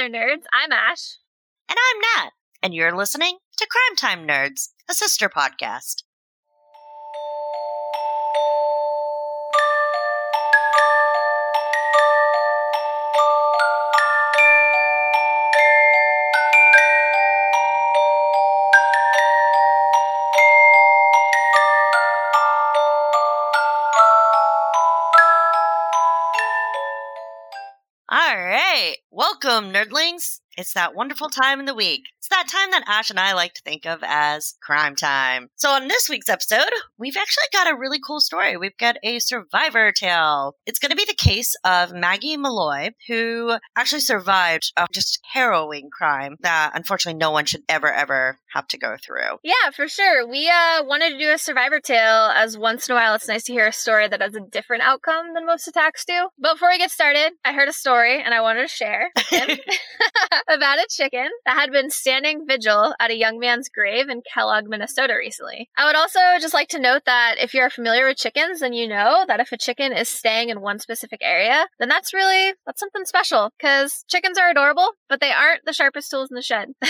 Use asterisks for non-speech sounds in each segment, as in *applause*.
there, nerds. I'm Ash. And I'm Nat. And you're listening to Crime Time Nerds, a sister podcast. Welcome, nerdlings. It's that wonderful time in the week. It's that time that Ash and I like to think of as crime time. So, on this week's episode, we've actually got a really cool story. We've got a survivor tale. It's going to be the case of Maggie Malloy, who actually survived a just harrowing crime that unfortunately no one should ever, ever have to go through. Yeah, for sure. We uh, wanted to do a survivor tale, as once in a while it's nice to hear a story that has a different outcome than most attacks do. But before we get started, I heard a story and I wanted to share *laughs* *laughs* about a chicken that had been standing vigil at a young man's grave in Kellogg, Minnesota recently. I would also just like to note that if you're familiar with chickens, then you know that if a chicken is staying in one specific area, then that's really that's something special because chickens are adorable, but they aren't the sharpest tools in the shed. *laughs* uh,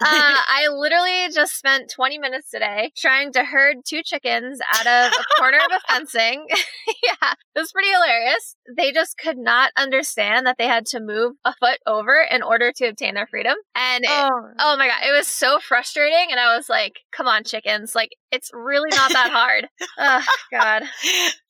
I literally just spent 20 minutes today trying to herd two chickens out of a corner of a *laughs* fencing. *laughs* yeah, it was pretty hilarious. They just could not understand that they had to move a foot over in order to obtain their freedom. And it, Oh. oh my god, it was so frustrating. And I was like, come on, chickens. Like, it's really not that hard. oh, God.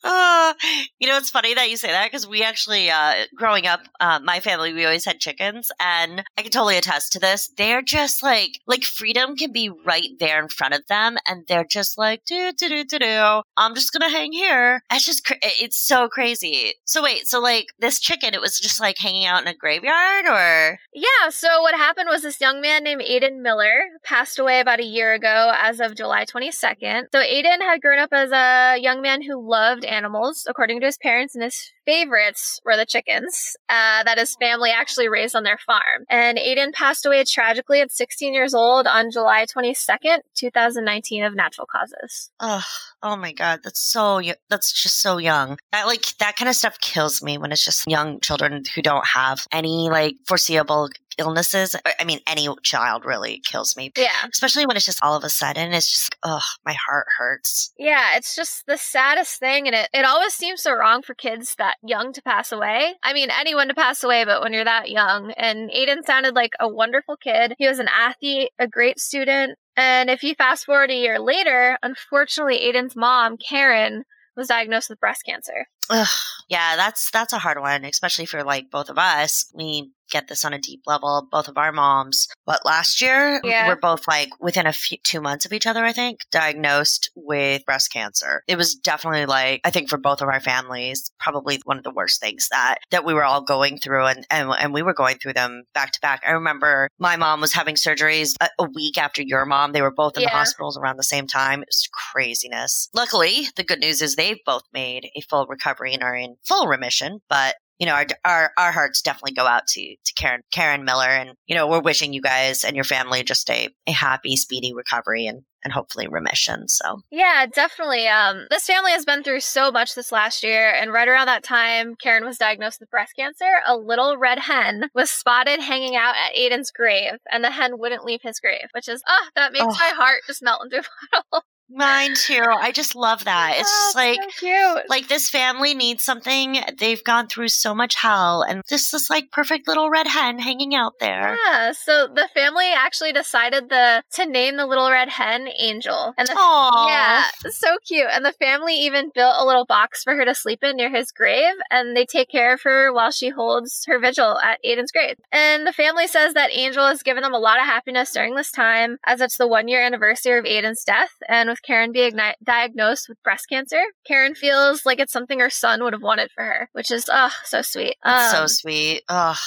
Uh, *laughs* you know, it's funny that you say that because we actually, uh, growing up, uh, my family, we always had chickens, and I can totally attest to this. They're just like, like freedom can be right there in front of them, and they're just like, do do do do do. I'm just gonna hang here. It's just, cra- it's so crazy. So wait, so like this chicken, it was just like hanging out in a graveyard, or Yeah, so what happened was this young man named Aiden Miller passed away about a year ago as of July 22nd. So Aiden had grown up as a young man who loved animals, according to his parents, and his favorites were the chickens uh, that his family actually raised on their farm. And Aiden passed away tragically at 16 years old on July 22nd, 2019, of natural causes. oh, oh my god, that's so, that's just so young. That like that kind of stuff kills me when it's just young children who don't have any like foreseeable illnesses. I- mean, any child really kills me. Yeah. Especially when it's just all of a sudden, it's just, oh, my heart hurts. Yeah, it's just the saddest thing, and it, it always seems so wrong for kids that young to pass away. I mean, anyone to pass away, but when you're that young. And Aiden sounded like a wonderful kid. He was an athlete, a great student. And if you fast forward a year later, unfortunately, Aiden's mom, Karen, was diagnosed with breast cancer. Ugh, yeah, that's that's a hard one, especially for like both of us. We get this on a deep level. Both of our moms, but last year Yeah. we're both like within a few two months of each other. I think diagnosed with breast cancer. It was definitely like I think for both of our families, probably one of the worst things that that we were all going through, and and, and we were going through them back to back. I remember my mom was having surgeries a, a week after your mom. They were both in the hospitals around the same time. It was craziness. Luckily, the good news is they've both made a full recovery and are in full remission. But you know, our our our hearts definitely go out to to Karen Karen Miller, and you know, we're wishing you guys and your family just a a happy, speedy recovery and and hopefully remission. So Yeah, definitely. Um, this family has been through so much this last year, and right around that time, Karen was diagnosed with breast cancer. A little red hen was spotted hanging out at Aiden's grave, and the hen wouldn't leave his grave, which is ah, that makes Oh. my heart just melt into *laughs* a puddle. Mine too. I just love that. It's Ah, just like. so cute. Like this family needs something. They've gone through so much hell, and this is like perfect little red hen hanging out there. Yeah, so the family actually decided the to name the little red hen Angel, and the Aww. Yeah, so cute. And the family even built a little box for her to sleep in near his grave, and they take care of her while she holds her vigil at Aiden's grave. And the family says that Angel has given them a lot of happiness during this time, as it's the one year anniversary of Aiden's death, and with Karen being igni- diagnosed with breast cancer, Karen feels like it's something her son would have wanted for her, which is, oh, so sweet. so Um, sweet. Oh.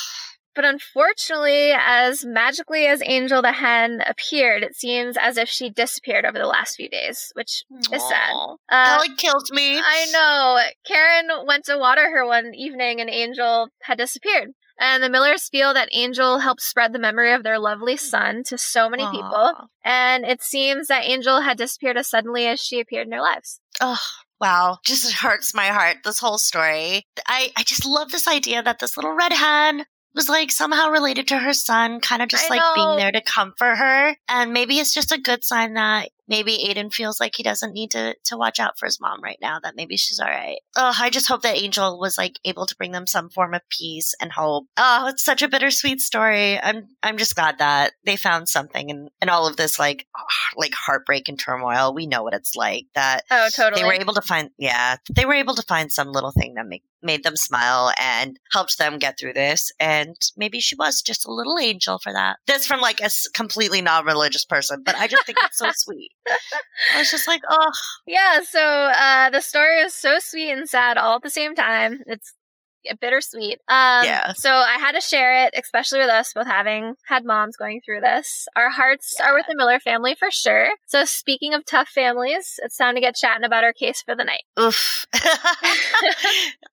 but unfortunately, as magically as Angel the hen appeared, it seems as if she disappeared over the last few days, which is sad. Aw. Uh, that like killed me. I know. Karen went to water her one evening and Angel had disappeared. And the Millers feel that Angel helped spread the memory of their lovely son to so many people. And it seems that Angel had disappeared as suddenly as she appeared in their lives. Oh, Wow, just *laughs* hurts my heart. This whole story. I, I just love this idea that this little red hen was like somehow related to her son, kind of just I like being there to comfort her. And maybe it's just a good sign that maybe Aiden feels like he doesn't need to to watch out for his mom right now. That maybe she's all right. Oh, I just hope that Angel was like able to bring them some form of peace and hope. Oh, it's such a bittersweet story. I'm I'm just glad that they found something in in all of this like *sighs* like heartbreak and turmoil. We know what it's like. That Oh, totally. they were able to find yeah they were able to find some little thing that make, made them smile and helped them get through this and maybe she was just a little angel for that that's from like a completely non-religious person but i just think it's so *laughs* sweet i was just like oh Yeah, so uh, the story is so sweet and sad all at the same time. It's bittersweet. Um, Yeah. So I had to share it, especially with us both having had moms going through this. Our hearts are with the Miller family for sure. So speaking of tough families, it's time to get chatting about our case for the night. oof *laughs*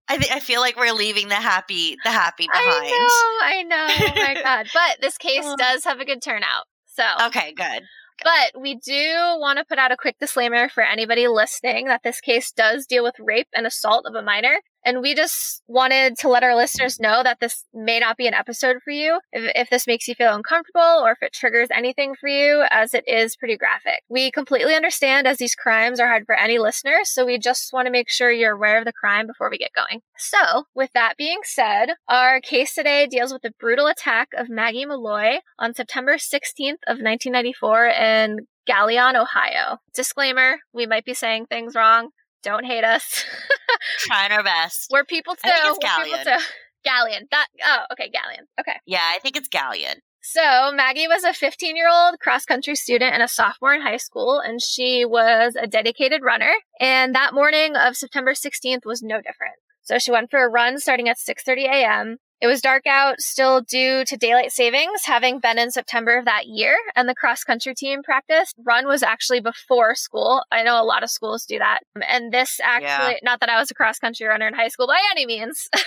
i think i feel like we're leaving the happy the happy behind I know, I know. Oh my god! But this *laughs* case does have a good turnout. So okay good But we do want to put out a quick disclaimer for anybody listening that this case does deal with rape and assault of a minor. And we just wanted to let our listeners know that this may not be an episode for you if, if this makes you feel uncomfortable or if it triggers anything for you, as it is pretty graphic. We completely understand as these crimes are hard for any listener, so we just want to make sure you're aware of the crime before we get going. So, with that being said, our case today deals with the brutal attack of Maggie Malloy on September 16th of 1994 in Galion, Ohio. Disclaimer, we might be saying things wrong. Don't hate us. *laughs* trying our best We're people too. I think it's We're people too. *laughs* Galion. That oh, okay, Galion. Okay. yeah i think it's galion So Maggie was a 15 year old cross country student and a sophomore in high school, and she was a dedicated runner. And that morning of September 16th was no different. So she went for a run starting at 6:30 a.m. It was dark out, still due to daylight savings, having been in September of that year, and the cross country team practice run was actually before school. I know a lot of schools do that, and this actually, not that I was a cross country runner in high school by any means. *laughs*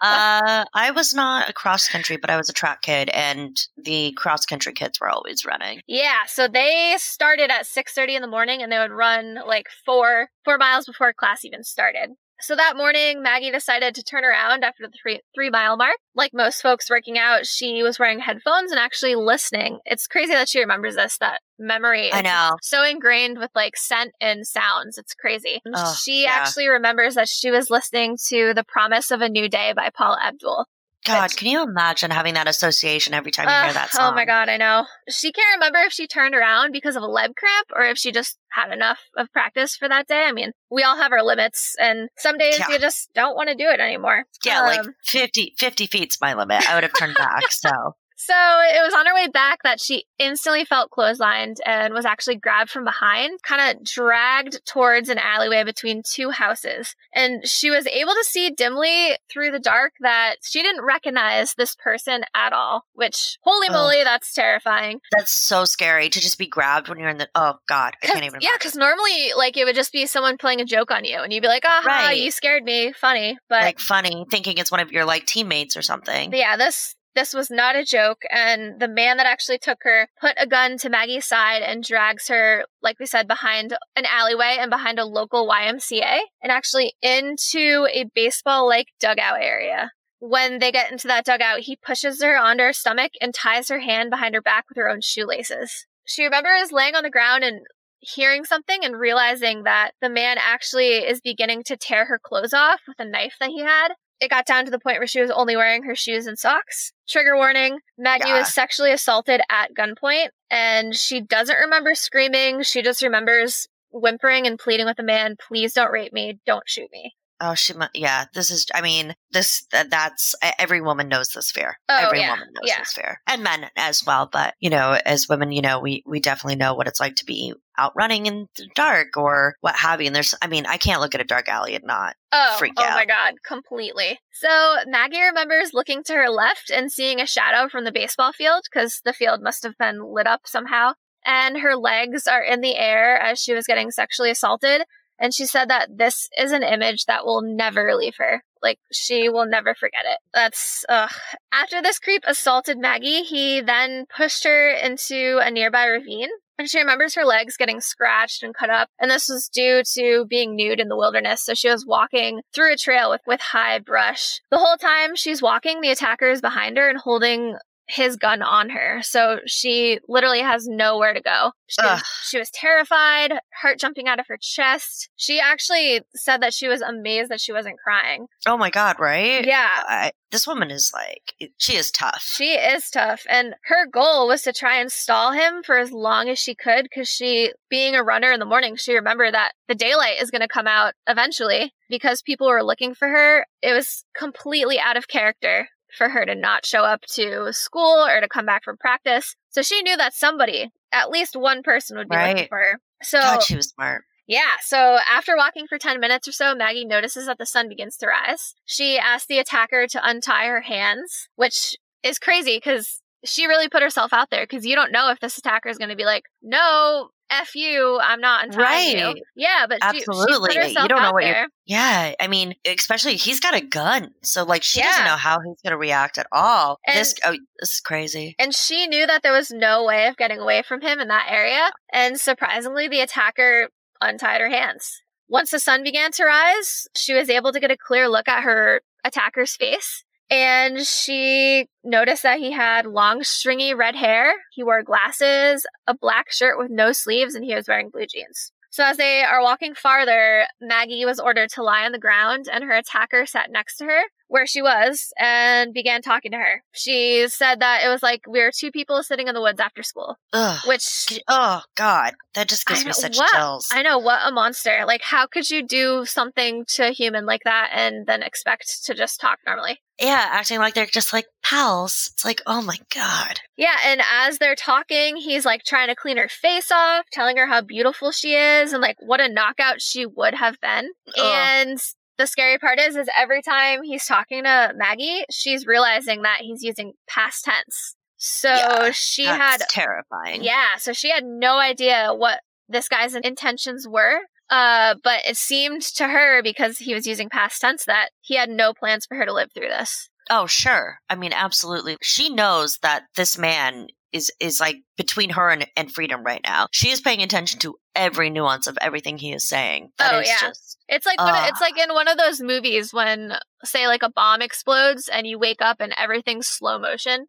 uh i was not a cross country but i was a track kid and the cross country kids were always running Yeah, so they started at 6:30 in the morning and they would run like 4 4 miles before class even started. So that morning, Maggie decided to turn around after the three, three mile mark. Like most folks working out, she was wearing headphones and actually listening. It's crazy that she remembers this, that memory. I know. So ingrained with like scent and sounds. It's crazy. Ugh, she yeah. actually remembers that she was listening to The Promise of a New Day by Paula Abdul. God, can you imagine having that association every time you hear that song? Oh my god, I know. She can't remember if she turned around because of a leg cramp or if she just had enough of practice for that day. I mean, we all have our limits, and some days Yeah. you just don't want to do it anymore. Yeah, like Um, 50, 50 feet's my limit. I would have turned back. So, So it was on her way back that she instantly felt clotheslined and was actually grabbed from behind, kind of dragged towards an alleyway between two houses. And she was able to see dimly through the dark that she didn't recognize this person at all, which, holy Ugh. moly, that's terrifying. that's so scary to just be grabbed when you're in the. Oh, God. I can't even. yeah, because normally, like, it would just be someone playing a joke on you, and you'd be like, "Aha, Right. you scared me, funny." But like funny, thinking it's one of your like teammates or something. Yeah, this this was not a joke, and the man that actually took her put a gun to Maggie's side and drags her, like we said, behind an alleyway and behind a local YMCA, and actually into a baseball-like dugout area. When they get into that dugout, he pushes her onto her stomach and ties her hand behind her back with her own shoelaces. She remembers laying on the ground and hearing something and realizing that the man actually is beginning to tear her clothes off with a knife that he had. It got down to the point where she was only wearing her shoes and socks. Trigger warning Maggie Yeah. was sexually assaulted at gunpoint, and she doesn't remember screaming. She just remembers whimpering and pleading with the man, please don't rape me, don't shoot me. Oh, she. Yeah, this is. I mean, this. That's every woman knows this fear. Oh, every yeah, woman knows yeah. this fear, and men as well. But you know, as women, you know, we we definitely know what it's like to be out running in the dark or what have you. And there's. I mean, I can't look at a dark alley and not. Oh, Freak oh out. my god, completely. So Maggie remembers looking to her left and seeing a shadow from the baseball field because the field must have been lit up somehow. And her legs are in the air as she was getting sexually assaulted. And she said that this is an image that will never leave her. Like, she will never forget it. That's, ugh. After this creep assaulted Maggie, he then pushed her into a nearby ravine. And she remembers her legs getting scratched and cut up. And this was due to being nude in the wilderness. So she was walking through a trail with, with high brush. The whole time she's walking, the attacker is behind her and holding his gun on her. So she literally has nowhere to go. She, was, she was terrified, heart jumping out of her chest. She actually said that she was amazed that she wasn't crying. Oh my God, right? Yeah. I, this woman is like, she is tough. She is tough. And her goal was to try and stall him for as long as she could because she, being a runner in the morning, she remembered that the daylight is going to come out eventually because people were looking for her. It was completely out of character for her to not show up to school or to come back from practice. So she knew that somebody, at least one person, would be Right. looking for her. So God, she was smart. yeah, so after walking for 10 minutes or so, Maggie notices that the sun begins to rise. She asks the attacker to untie her hands, which is crazy because she really put herself out there because you don't know if this attacker is going to be like, no, F you, I'm not untying you. Right. Yeah, but she, she Absolutely. put You don't know what you're- Yeah, I mean, especially he's got a gun, so like she doesn't know how he's going to react at all. And- this, oh, this is crazy. And she knew that there was no way of getting away from him in that area. And surprisingly, the attacker untied her hands. Once the sun began to rise, she was able to get a clear look at her attacker's face. And she noticed that he had long, stringy red hair. He wore glasses, a black shirt with no sleeves, and he was wearing blue jeans. So as they are walking farther, Maggie was ordered to lie on the ground, and her attacker sat next to her where she was and began talking to her. She said that it was like we were two people sitting in the woods after school, Ugh. which Oh God, that just gives me such what- chills. I know what a monster. Like, how could you do something to a human like that and then expect to just talk normally? yeah, acting like they're just like pals. It's like, oh my God. Yeah, and as they're talking, he's like trying to clean her face off, telling her how beautiful she is and like what a knockout she would have been. Ugh. And the scary part is is every time he's talking to Maggie, she's realizing that he's using past tense. So Yeah, she That's had terrifying. Yeah, so she had no idea what this guy's intentions were. Uh, but it seemed to her because he was using past tense that he had no plans for her to live through this. Oh, sure. I mean, absolutely. She knows that this man is is like between her and, and freedom right now. She is paying attention to every nuance of everything he is saying. That Oh, is yeah. just It's like one, Ugh. it's like ah. in one of those movies when say like a bomb explodes and you wake up and everything's slow motion.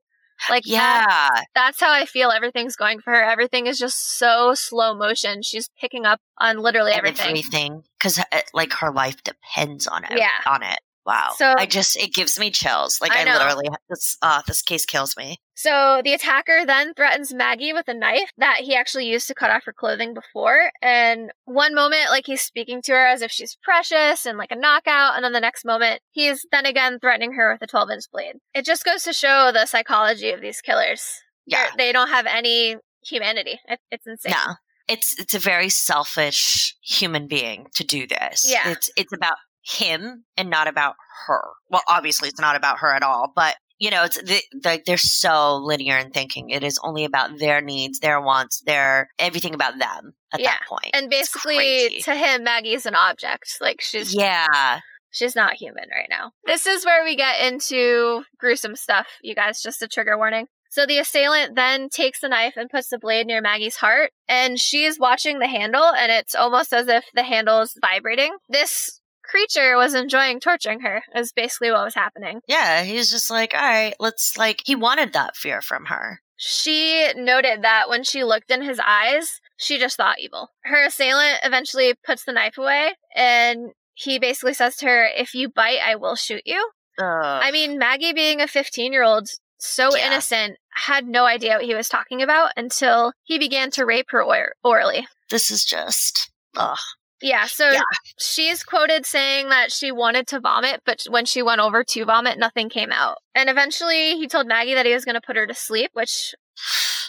Like that, yeah. that's how I feel everything's going for her. Everything is just so slow motion. She's picking up on literally everything. Everything because uh, like her life depends on it. Yeah. On it. Wow. So- I just it gives me chills. Like I I, literally this uh this case kills me. So the attacker then threatens Maggie with a knife that he actually used to cut off her clothing before. And one moment, like he's speaking to her as if she's precious and like a knockout. And then the next moment, he's then again threatening her with a 12 inch blade. It just goes to show the psychology of these killers. Yeah. They're- They don't have any humanity. It, it's insane. No. It's it's a very selfish human being to do this. Yeah. It's it's about him and not about her. Well, obviously it's not about her at all, but you know, it's the, the, they're so linear in thinking. It is only about their needs, their wants, their everything about them at Yeah. that point. And basically, to him, Maggie's an object. Like she's yeah, She's not human right now. This is where we get into gruesome stuff, you guys, just a trigger warning. So the assailant then takes the knife and puts the blade near Maggie's heart, and she's watching the handle, and it's almost as if the handle is vibrating. This creature was enjoying torturing her, is basically what was happening. yeah. He's just like, all right, let's like. He wanted that fear from her. She noted that when she looked in his eyes, she just thought evil. Her assailant eventually puts the knife away, and he basically says to her, If you bite, I will shoot you. Ugh. I mean, Maggie being a 15 year old, so Yeah. innocent, had no idea what he was talking about until he began to rape her or- orally. this is just. Ugh. Yeah, so Yeah. she's quoted saying that she wanted to vomit, but when she went over to vomit, nothing came out. And eventually he told Maggie that he was going to put her to sleep, which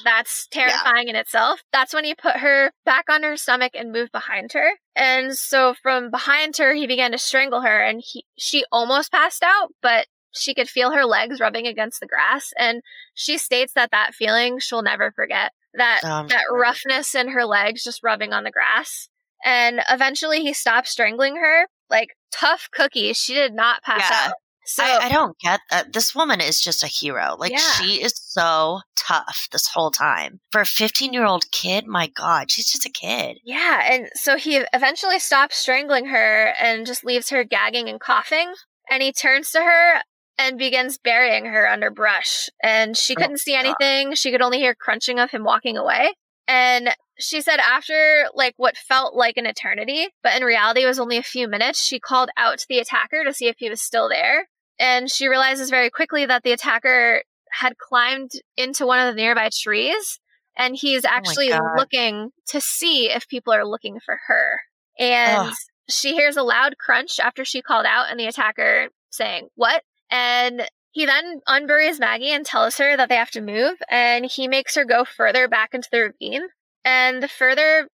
that's *sighs* terrifying in itself. That's when he put her back on her stomach and moved behind her. And so from behind her, he began to strangle her and he, she almost passed out, but she could feel her legs rubbing against the grass. And she states that that feeling she'll never forget. That, oh, I'm that roughness in her legs just rubbing on the grass. And eventually he stopped strangling her. Like tough cookie. She did not pass Yeah. out. So I, I don't get that. This woman is just a hero. Like Yeah. she is so tough this whole time. For a 15 year old kid, my God, she's just a kid. yeah, and so he eventually stops strangling her and just leaves her gagging and coughing. And he turns to her and begins burying her under brush. And she Oh, couldn't see God. anything. She could only hear crunching of him walking away. And she said after like what felt like an eternity, but in reality was only a few minutes, she called out to the attacker to see if he was still there. And she realizes very quickly that the attacker had climbed into one of the nearby trees and he's oh actually God. looking to see if people are looking for her. And Ugh. she hears a loud crunch after she called out and the attacker saying, What? And he then unburies Maggie and tells her that they have to move, and he makes her go further back into the ravine. And the further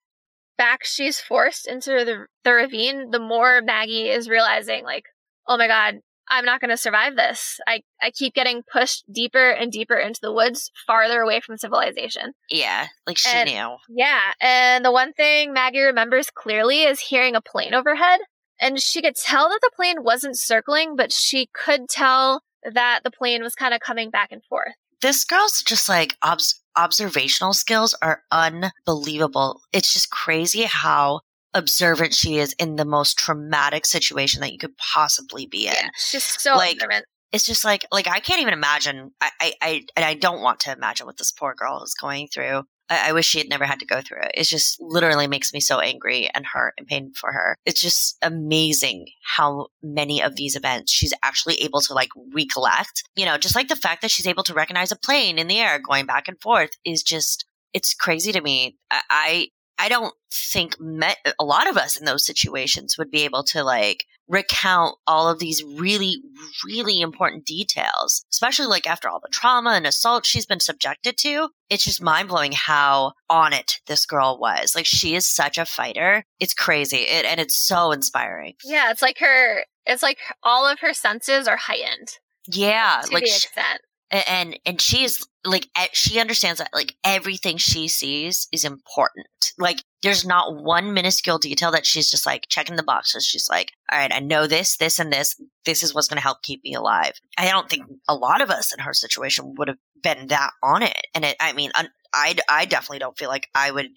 back she's forced into the, the ravine, the more Maggie is realizing, like, oh my god, I'm not going to survive this. I, I keep getting pushed deeper and deeper into the woods, farther away from civilization. Yeah, like she And- knew. Yeah, and the one thing Maggie remembers clearly is hearing a plane overhead. And she could tell that the plane wasn't circling, but she could tell that the plane was kind of coming back and forth. This girl's just like obs- observational skills are unbelievable. It's just crazy how observant she is in the most traumatic situation that you could possibly be in. Yeah, she's so Like, observant. it's just like like I can't even imagine. I I, I and I don't want to imagine what this poor girl is going through. I, I wish she had never had to go through it. It just literally makes me so angry and hurt and pain for her. It's just amazing how many of these events she's actually able to like recollect. You know, just like the fact that she's able to recognize a plane in the air going back and forth is just it's crazy to me. I I, I don't think me- a lot of us in those situations would be able to like recount all of these really, really important details, especially like after all the trauma and assault she's been subjected to. It's just mind blowing how on it this girl was. Like she is such a fighter. It's crazy. It, and it's so inspiring. Yeah, it's like her, it's like all of her senses are heightened Yeah. to Like, the extent. and, and she is like, she understands that like everything she sees is important. Like there's not one minuscule detail that she's just like checking the boxes. She's like, all right, I know this, this, and this. This is what's going to help keep me alive. I don't think a lot of us in her situation would have been that on it. And it, I mean, I, I definitely don't feel like I would,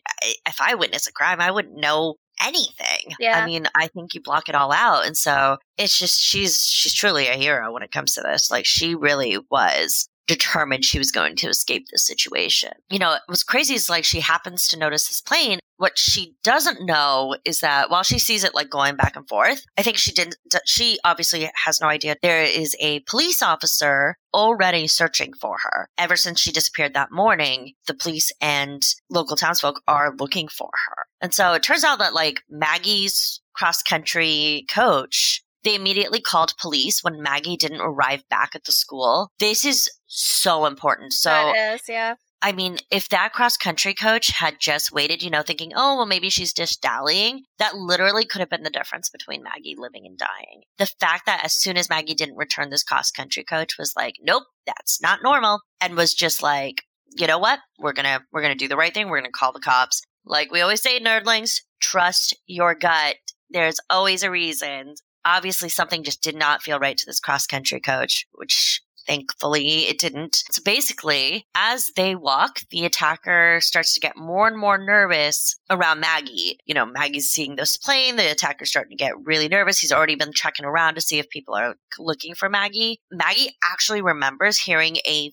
if I witness a crime, I wouldn't know anything. Yeah. I mean, I think you block it all out. And so it's just, she's, she's truly a hero when it comes to this. Like she really was determined she was going to escape this situation. You know, what's crazy is like she happens to notice this plane. What she doesn't know is that while she sees it like going back and forth, I think she didn't, she obviously has no idea there is a police officer already searching for her. Ever since she disappeared that morning, the police and local townsfolk are looking for her. And so it turns out that like Maggie's cross country coach they immediately called police when Maggie didn't arrive back at the school. This is so important. So, is, yeah. I mean, if that cross country coach had just waited, you know, thinking, oh, well, maybe she's just dallying, that literally could have been the difference between Maggie living and dying. The fact that as soon as Maggie didn't return, this cross country coach was like, nope, that's not normal. And was just like, you know what? We're going to, we're going to do the right thing. We're going to call the cops. Like we always say, nerdlings, trust your gut. There's always a reason obviously something just did not feel right to this cross country coach, which thankfully it didn't. So basically, as they walk, the attacker starts to get more and more nervous around Maggie. You know, Maggie's seeing this plane, the attacker's starting to get really nervous. He's already been checking around to see if people are looking for Maggie. Maggie actually remembers hearing a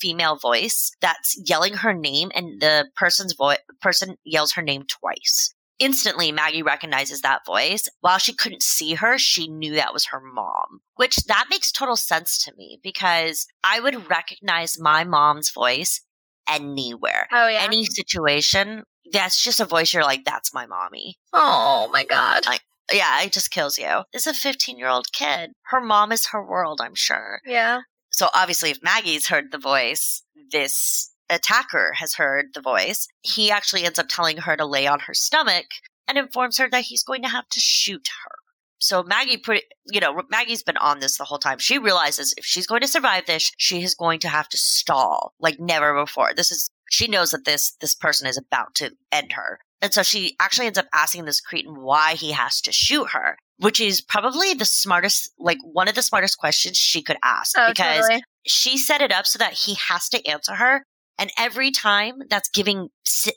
female voice that's yelling her name and the person's voice person yells her name twice instantly Maggie recognizes that voice. While she couldn't see her, she knew that was her mom, which that makes total sense to me because I would recognize my mom's voice anywhere. Oh, yeah. Any situation, that's just a voice you're like, that's my mommy. oh, my God. Yeah, it just kills you. Is a 15 year old kid. Her mom is her world, I'm sure. Yeah. So obviously, if Maggie's heard the voice, this attacker has heard the voice. He actually ends up telling her to lay on her stomach and informs her that he's going to have to shoot her. So Maggie, pretty, you know, Maggie's been on this the whole time. She realizes if she's going to survive this, she is going to have to stall like never before. This is, she knows that this, this person is about to end her. And so she actually ends up asking this cretin why he has to shoot her. which is probably the smartest, like one of the smartest questions she could ask Oh, because totally. she set it up so that he has to answer her. And every time that's giving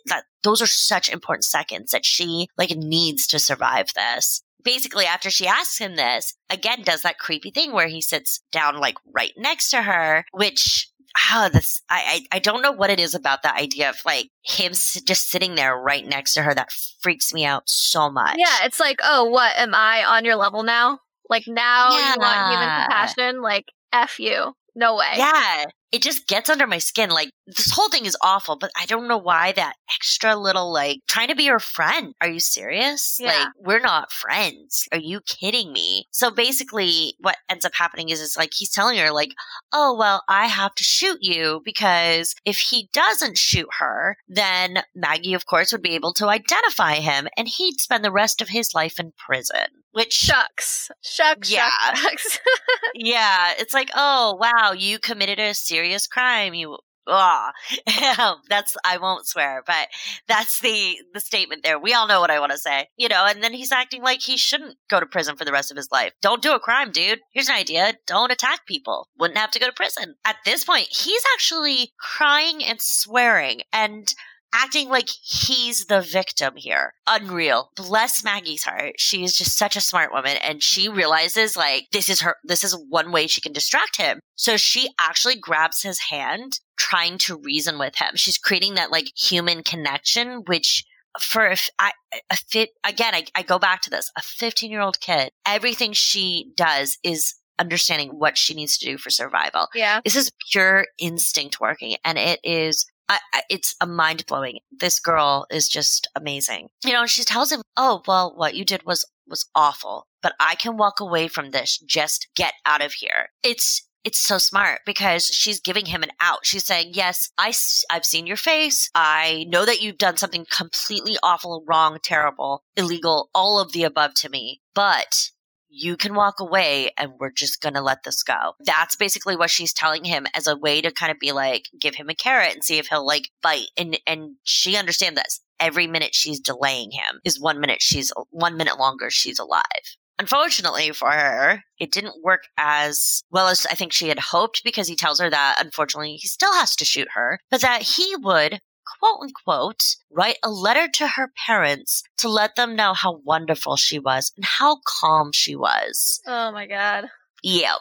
that those are such important seconds that she like needs to survive this. Basically, after she asks him this, again does that creepy thing where he sits down like right next to her, which oh, this I, I I don't know what it is about the idea of like him s- just sitting there right next to her that freaks me out so much. Yeah, it's like, oh, what? Am I on your level now? Like, now you want human compassion? Like, F you. No way. Yeah, it just gets under my skin. Like this whole thing is awful, but I don't know why that extra little like trying to be your friend. Are you serious? Yeah. Like we're not friends. Are you kidding me? So basically what ends up happening is it's like he's telling her like, "Oh, well, I have to shoot you because if he doesn't shoot her, then Maggie of course would be able to identify him and he'd spend the rest of his life in prison." Which Shucks. Shucks. Yeah. Shucks. *laughs* yeah, it's like, oh wow, you committed a serious crime. You ah, *laughs* that's I won't swear, but that's the the statement there. We all know what I want to say, you know. And then he's acting like he shouldn't go to prison for the rest of his life. Don't do a crime, dude. Here's an idea: don't attack people. Wouldn't have to go to prison. At this point, he's actually crying and swearing and acting like he's the victim here. Unreal. Bless Maggie's heart. She is just such a smart woman and she realizes like this is her this is one way she can distract him. So she actually grabs his hand trying to reason with him. She's creating that like human connection which for if I a fit again I, I go back to this a 15 year old kid everything she does is understanding what she needs to do for survival yeah. this is pure instinct working and it is I, I, it's a mind blowing. This girl is just amazing. You know, she tells him, "Oh, well, what you did was was awful, but I can walk away from this. Just get out of here." It's it's so smart because she's giving him an out. She's saying, "Yes, I, I've seen your face. I know that you've done something completely awful, wrong, terrible, illegal, all of the above to me, but you can walk away and we're just going to let this go. That's basically what she's telling him as a way to kind of be like, give him a carrot and see if he'll like bite. And, and she understands this. Every minute she's delaying him is one minute she's, one minute longer she's alive. Unfortunately for her, it didn't work as well as I think she had hoped because he tells her that unfortunately he still has to shoot her, but that he would quote unquote, write a letter to her parents to let them know how wonderful she was and how calm she was. Oh my god. Yeah.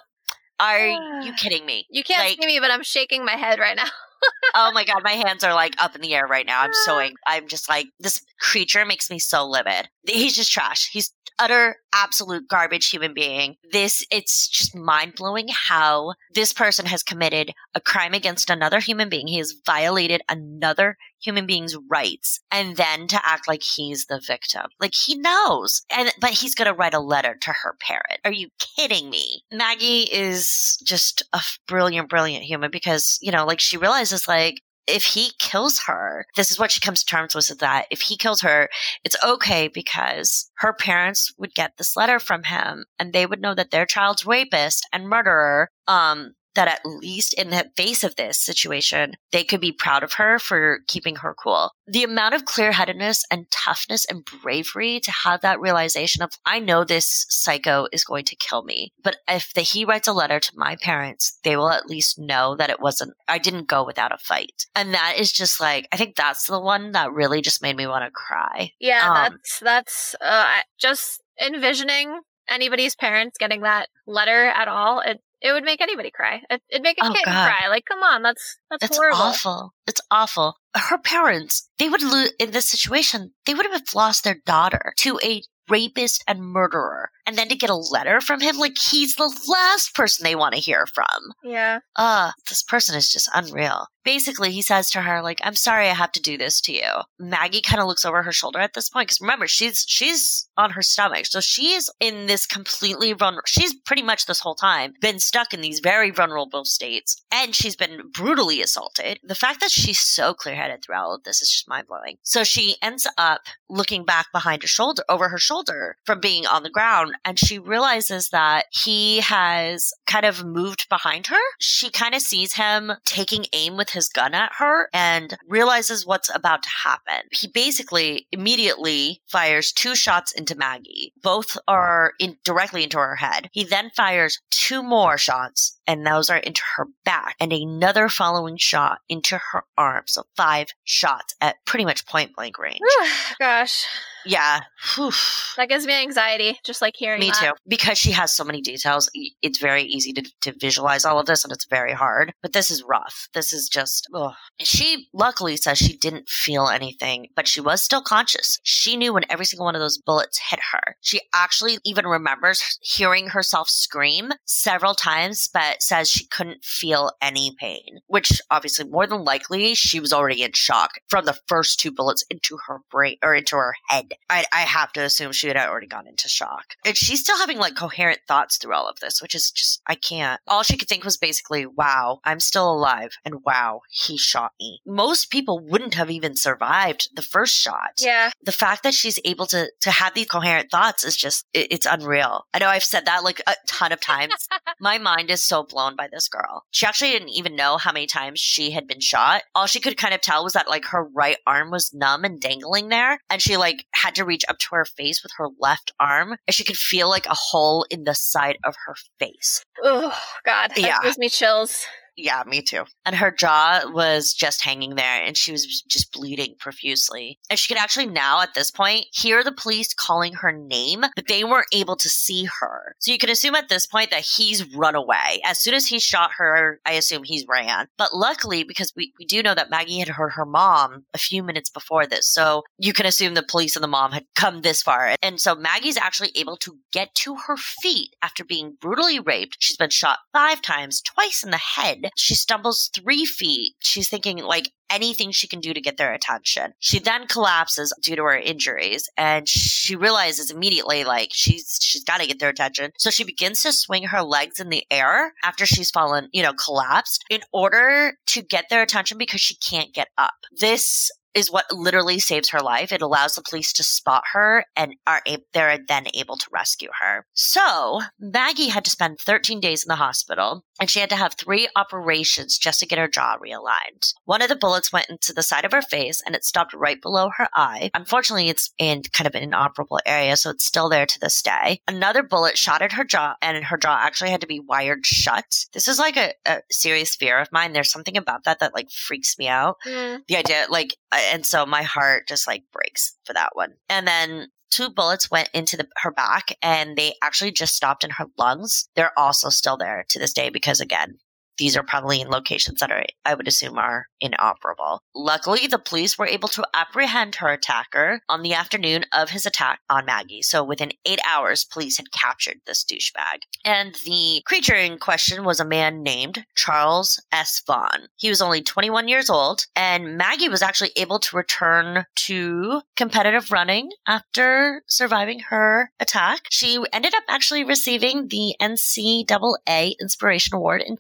Are *sighs* you kidding me? You can't Like- see me, but I'm shaking my head right now. *laughs* oh my god, my hands are like up in the air right now. I'm so *sighs* angry. I'm just like this creature makes me so livid. He's just trash. He's utter absolute garbage human being. This it's just mind-blowing how this person has committed a crime against another human being. He has violated another human being's rights and then to act like he's the victim. Like he knows. And but he's going to write a letter to her parent. Are you kidding me? Maggie is just a brilliant brilliant human because, you know, like she realizes like if he kills her, this is what she comes to terms with that if he kills her, it's okay because her parents would get this letter from him and they would know that their child's rapist and murderer, um, that at least in the face of this situation, they could be proud of her for keeping her cool. The amount of clear headedness and toughness and bravery to have that realization of, I know this psycho is going to kill me, but if the, he writes a letter to my parents, they will at least know that it wasn't, I didn't go without a fight. And that is just like, I think that's the one that really just made me want to cry. Yeah, Um, that's that's uh, just envisioning anybody's parents getting that letter at all. It it would make anybody cry. It, it'd make a Oh, kid cry. Like, come on, that's that's It's horrible. awful. It's awful. Her parents, they would lose in this situation. They would have lost their daughter to a rapist and murderer, and then to get a letter from him, like he's the last person they want to hear from. Yeah, Uh, this person is just unreal. Basically, he says to her, like, I'm sorry I have to do this to you. Maggie kind of looks over her shoulder at this point, because remember, she's, she's on her stomach. So she's in this completely vulnerable, she's pretty much this whole time been stuck in these very vulnerable states, and she's been brutally assaulted. The fact that she's so clear headed throughout all of this is just mind blowing. So she ends up looking back behind her shoulder, over her shoulder from being on the ground, and she realizes that he has kind of moved behind her. She kind of sees him taking aim with with his gun at her and realizes what's about to happen. He basically immediately fires two shots into Maggie. Both are in directly into her head. He then fires two more shots and those are into her back and another following shot into her arm. So five shots at pretty much point blank range. *sighs* Gosh. Yeah. Whew. That gives me anxiety, just like hearing Me that. too. Because she has so many details, it's very easy to, to visualize all of this and it's very hard. But this is rough. This is just, ugh. She luckily says she didn't feel anything, but she was still conscious. She knew when every single one of those bullets hit her. She actually even remembers hearing herself scream several times, but says she couldn't feel any pain, which obviously more than likely she was already in shock from the first two bullets into her brain or into her head. I, I have to assume she had already gone into shock. And she's still having like coherent thoughts through all of this, which is just, I can't. All she could think was basically, wow, I'm still alive. And wow, he shot me. Most people wouldn't have even survived the first shot. Yeah. The fact that she's able to, to have these coherent thoughts is just, it, it's unreal. I know I've said that like a ton of times. *laughs* My mind is so blown by this girl. She actually didn't even know how many times she had been shot. All she could kind of tell was that like her right arm was numb and dangling there. And she like had to reach up to her face with her left arm. And she could feel like a hole in the side of her face. Oh God. That Yeah. gives me chills. Yeah, me too. And her jaw was just hanging there and she was just bleeding profusely. And she could actually now, at this point, hear the police calling her name, but they weren't able to see her. So you can assume at this point that he's run away. As soon as he shot her, I assume he's ran. But luckily, because we, we do know that Maggie had heard her mom a few minutes before this. So you can assume the police and the mom had come this far. And so Maggie's actually able to get to her feet after being brutally raped. She's been shot five times, twice in the head. She stumbles three feet. She's thinking like anything she can do to get their attention. She then collapses due to her injuries and she realizes immediately like she's she's got to get their attention. So she begins to swing her legs in the air after she's fallen, you know, collapsed in order to get their attention because she can't get up. This is what literally saves her life. It allows the police to spot her and are a- they're then able to rescue her. So Maggie had to spend 13 days in the hospital and she had to have three operations just to get her jaw realigned. One of the bullets went into the side of her face and it stopped right below her eye. Unfortunately, it's in kind of an inoperable area, so it's still there to this day. Another bullet shot at her jaw and her jaw actually had to be wired shut. This is like a, a serious fear of mine. There's something about that that like freaks me out Mm. the idea like and so my heart just like breaks for that one. And then two bullets went into the, her back and they actually just stopped in her lungs. They're also still there to this day because again these are probably in locations that are i would assume are inoperable luckily the police were able to apprehend her attacker on the afternoon of his attack on maggie so within eight hours police had captured this douchebag and the creature in question was a man named Charles S. Vaughn. He was only 21 years old, and Maggie was actually able to return to competitive running after surviving her attack. She ended up actually receiving the NCAA Inspiration Award in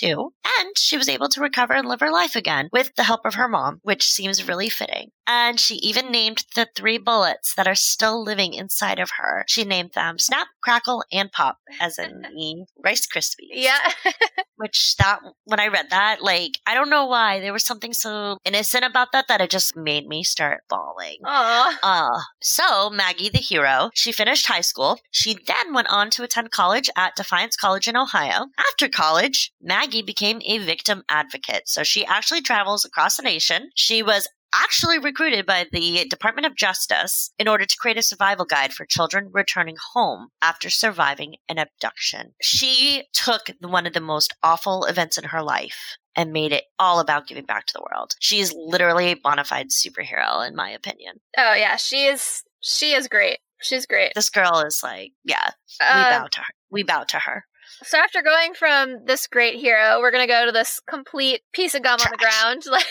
2002, and she was able to recover and live her life again with the help of her mom, which seems really fitting. And she even named the three bullets that are still living inside of her. She named them Snap, Crackle, and Pop, as in *laughs* the Rice Krispies. Yeah. *laughs* Which that, when I read that, like, I don't know why, there was something so innocent about that that it just made me start bawling. Aw. Uh, so Maggie, the hero, she finished high school. She then went on to attend college at Defiance College in Ohio. After college, Maggie became a victim advocate. So she actually travels across the nation. She was actually recruited by the Department of Justice in order to create a survival guide for children returning home after surviving an abduction. She took one of the most awful events in her life and made it all about giving back to the world. She is literally a bona fide superhero, in my opinion. Oh yeah, she is. She is great. She's great. This girl is like, yeah, we Uh, bow to her. We bow to her. So after going from this great hero, we're gonna go to this complete piece of gum on the ground, *laughs* like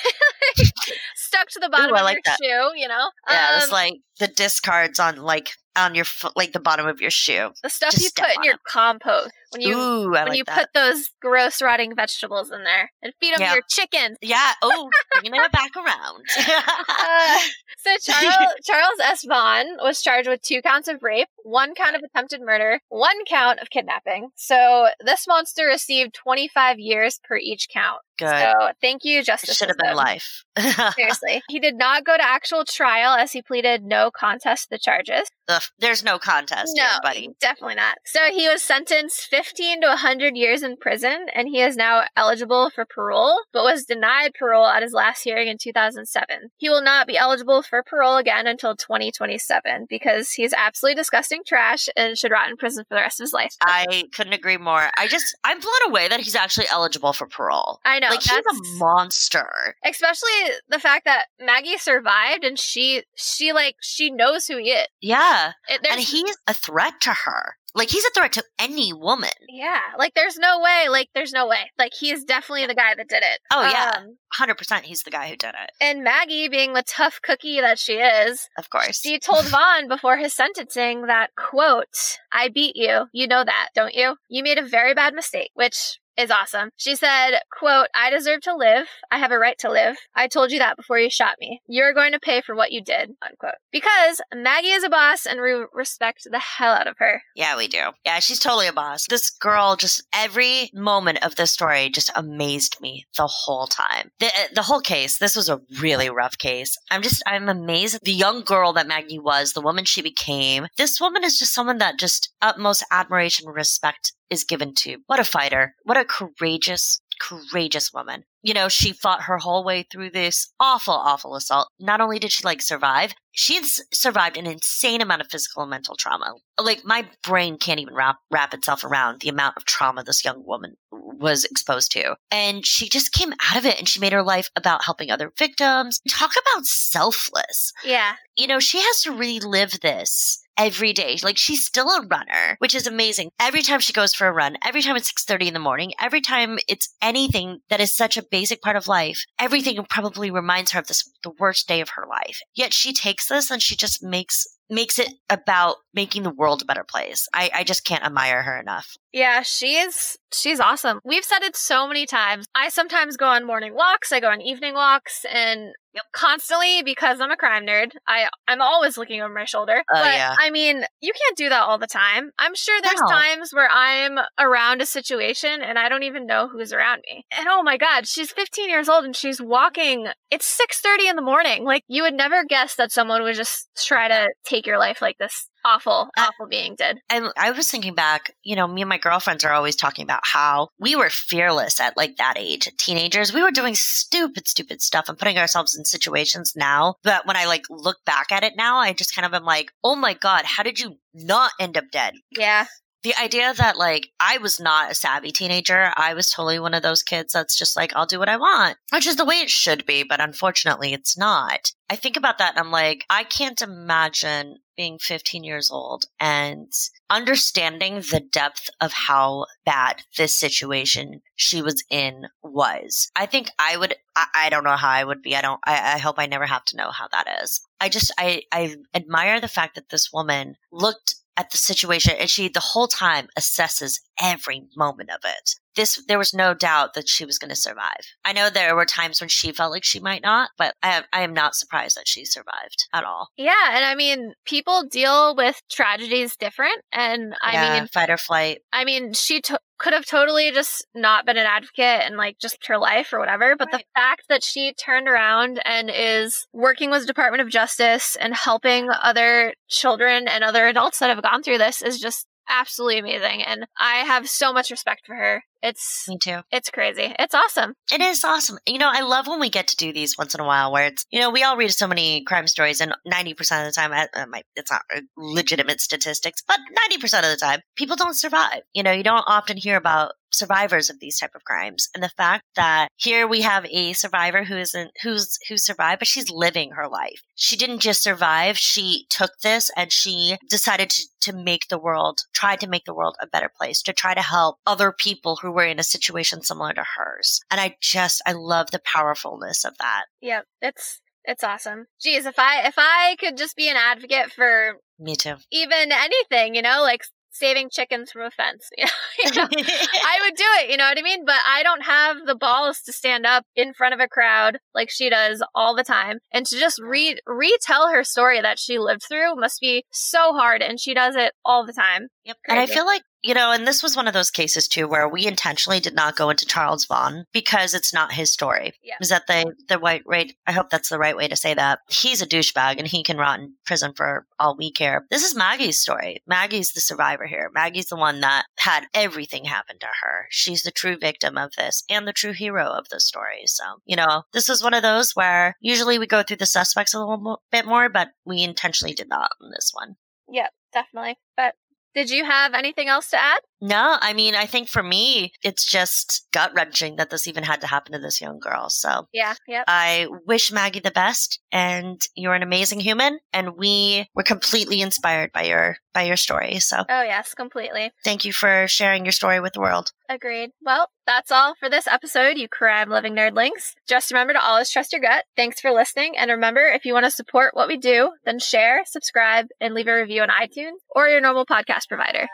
stuck to the bottom Ooh, of like your that. shoe. You know. Yeah, Um, it's like the discards on like on your foot, like the bottom of your shoe. The stuff Just you put in your compost when you Ooh, when like you that. put those gross rotting vegetables in there and feed them Yeah. your chickens. yeah. *laughs* Oh, bringing it back around. Uh, so *laughs* Charles, Charles S. Vaughn was charged with two counts of rape, one count of attempted murder, one count of kidnapping. So this monster received 25 years per each count. Good. So thank you, it Justice. should have been life. *laughs* Seriously. He did not go to actual trial as he pleaded no contest to the charges. Ugh, there's no contest no, here, buddy. definitely not. So he was sentenced 15 to 100 years in prison, and he is now eligible for parole, but was denied parole at his last hearing in 2007. He will not be eligible for parole again until 2027 because he's absolutely disgusting trash and should rot in prison for the rest of his life. I couldn't agree more. I just, I'm blown away that he's actually eligible for parole. I know. like, he's a monster. especially the fact that Maggie survived and she she like she knows who he is. Yeah. It, And he's a threat to her. Like, he's a threat to any woman. yeah, like there's no way, like there's no way. Like he is definitely the guy that did it. Oh, yeah. Um, 100% he's the guy who did it. and Maggie, being the tough cookie that she is, Of course. she told Vaughn before his sentencing that quote, "I beat you. You know that, don't you? You made a very bad mistake," which is awesome. She said, quote, I deserve to live. I have a right to live. I told you that before you shot me. You're going to pay for what you did, unquote. Because Maggie is a boss and we respect the hell out of her. Yeah, we do. Yeah, she's totally a boss. This girl just every moment of this story just amazed me the whole time. The uh, the whole case, this was a really rough case. I'm just I'm amazed the young girl that Maggie was, the woman she became. This woman is just someone that just utmost admiration respect is given to. What a fighter. What a courageous courageous woman. You know, she fought her whole way through this awful, awful assault. Not only did she like survive, she had survived an insane amount of physical and mental trauma. Like my brain can't even wrap wrap itself around the amount of trauma this young woman was exposed to. And she just came out of it and she made her life about helping other victims. Talk about selfless. Yeah. You know, she has to relive this every day. Like she's still a runner, which is amazing. Every time she goes for a run, every time it's 6:30 in the morning, every time it's anything that is such a basic part of life, everything probably reminds her of this the worst day of her life. Yet she takes this and she just makes makes it about making the world a better place. I, I just can't admire her enough. Yeah, she's she's awesome. We've said it so many times. I sometimes go on morning walks, I go on evening walks, and Yep. constantly because I'm a crime nerd, I I'm always looking over my shoulder. Oh, but yeah. I mean, you can't do that all the time. I'm sure there's No. times where I'm around a situation and I don't even know who's around me. And oh my god, she's 15 years old and she's walking. It's 6:30 in the morning. Like you would never guess that someone would just try to take your life like this awful, Uh, awful being did. And I was thinking back, you know, me and my girlfriends are always talking about how we were fearless at like that age. Teenagers, we were doing stupid, stupid stuff and putting ourselves in situations now. But when I like look back at it now, I just kind of am like, oh my God, how did you not end up dead? Yeah. The idea that like I was not a savvy teenager. I was totally one of those kids that's just like, I'll do what I want, which is the way it should be. But unfortunately, it's not. I think about that and I'm like, I can't imagine being 15 years old and understanding the depth of how bad this situation she was in was. I think I would, I, I don't know how I would be. I don't, I, I hope I never have to know how that is. I just, I, I admire the fact that this woman looked at the situation and she the whole time assesses every moment of it. This there was no doubt that she was going to survive. I know there were times when she felt like she might not, but I am, I am not surprised that she survived at all. Yeah, and I mean, people deal with tragedies different, and I yeah, mean, fight or flight. I mean, she to- could have totally just not been an advocate and like just her life or whatever. But the fact that she turned around and is working with the Department of Justice and helping other children and other adults that have gone through this is just absolutely amazing. And I have so much respect for her. It's Me too. it's crazy. It's awesome. It is awesome. You know, I love when we get to do these once in a while where it's, you know, we all read so many crime stories and 90% of the time, uh, my, it's not legitimate statistics, but 90% of the time, people don't survive. You know, you don't often hear about survivors of these type of crimes. And the fact that here we have a survivor who isn't, who's, who survived, but she's living her life. She didn't just survive. She took this and she decided to, to make the world, tried to make the world a better place, to try to help other people who were in a situation similar to hers. And I just, I love the powerfulness of that. Yep, it's it's awesome. Geez, if I if I could just be an advocate for Me too. Even anything, you know, like saving chickens from a fence. *laughs* You know, *laughs* I would do it, you know what I mean? But I don't have the balls to stand up in front of a crowd like she does all the time and to just re retell her story that she lived through must be so hard and she does it all the time. Yep. And I feel like you know, and this was one of those cases too where we intentionally did not go into Charles Vaughn because it's not his story. Yeah. Is that the the white right I hope that's the right way to say that. He's a douchebag and he can rot in prison for all we care. This is Maggie's story. Maggie's the survivor here. Maggie's the one that had everything happen to her. She's the true victim of this and the true hero of the story. So, you know, this was one of those where usually we go through the suspects a little bit more, but we intentionally did not in this one. Yep, definitely. But did you have anything else to add? No, I mean, I think for me, it's just gut wrenching that this even had to happen to this young girl. So, yeah, yeah. I wish Maggie the best, and you're an amazing human, and we were completely inspired by your by your story. So, oh yes, completely. Thank you for sharing your story with the world. Agreed. Well, that's all for this episode, you crime loving nerdlings. Just remember to always trust your gut. Thanks for listening, and remember, if you want to support what we do, then share, subscribe, and leave a review on iTunes or your normal podcast provider.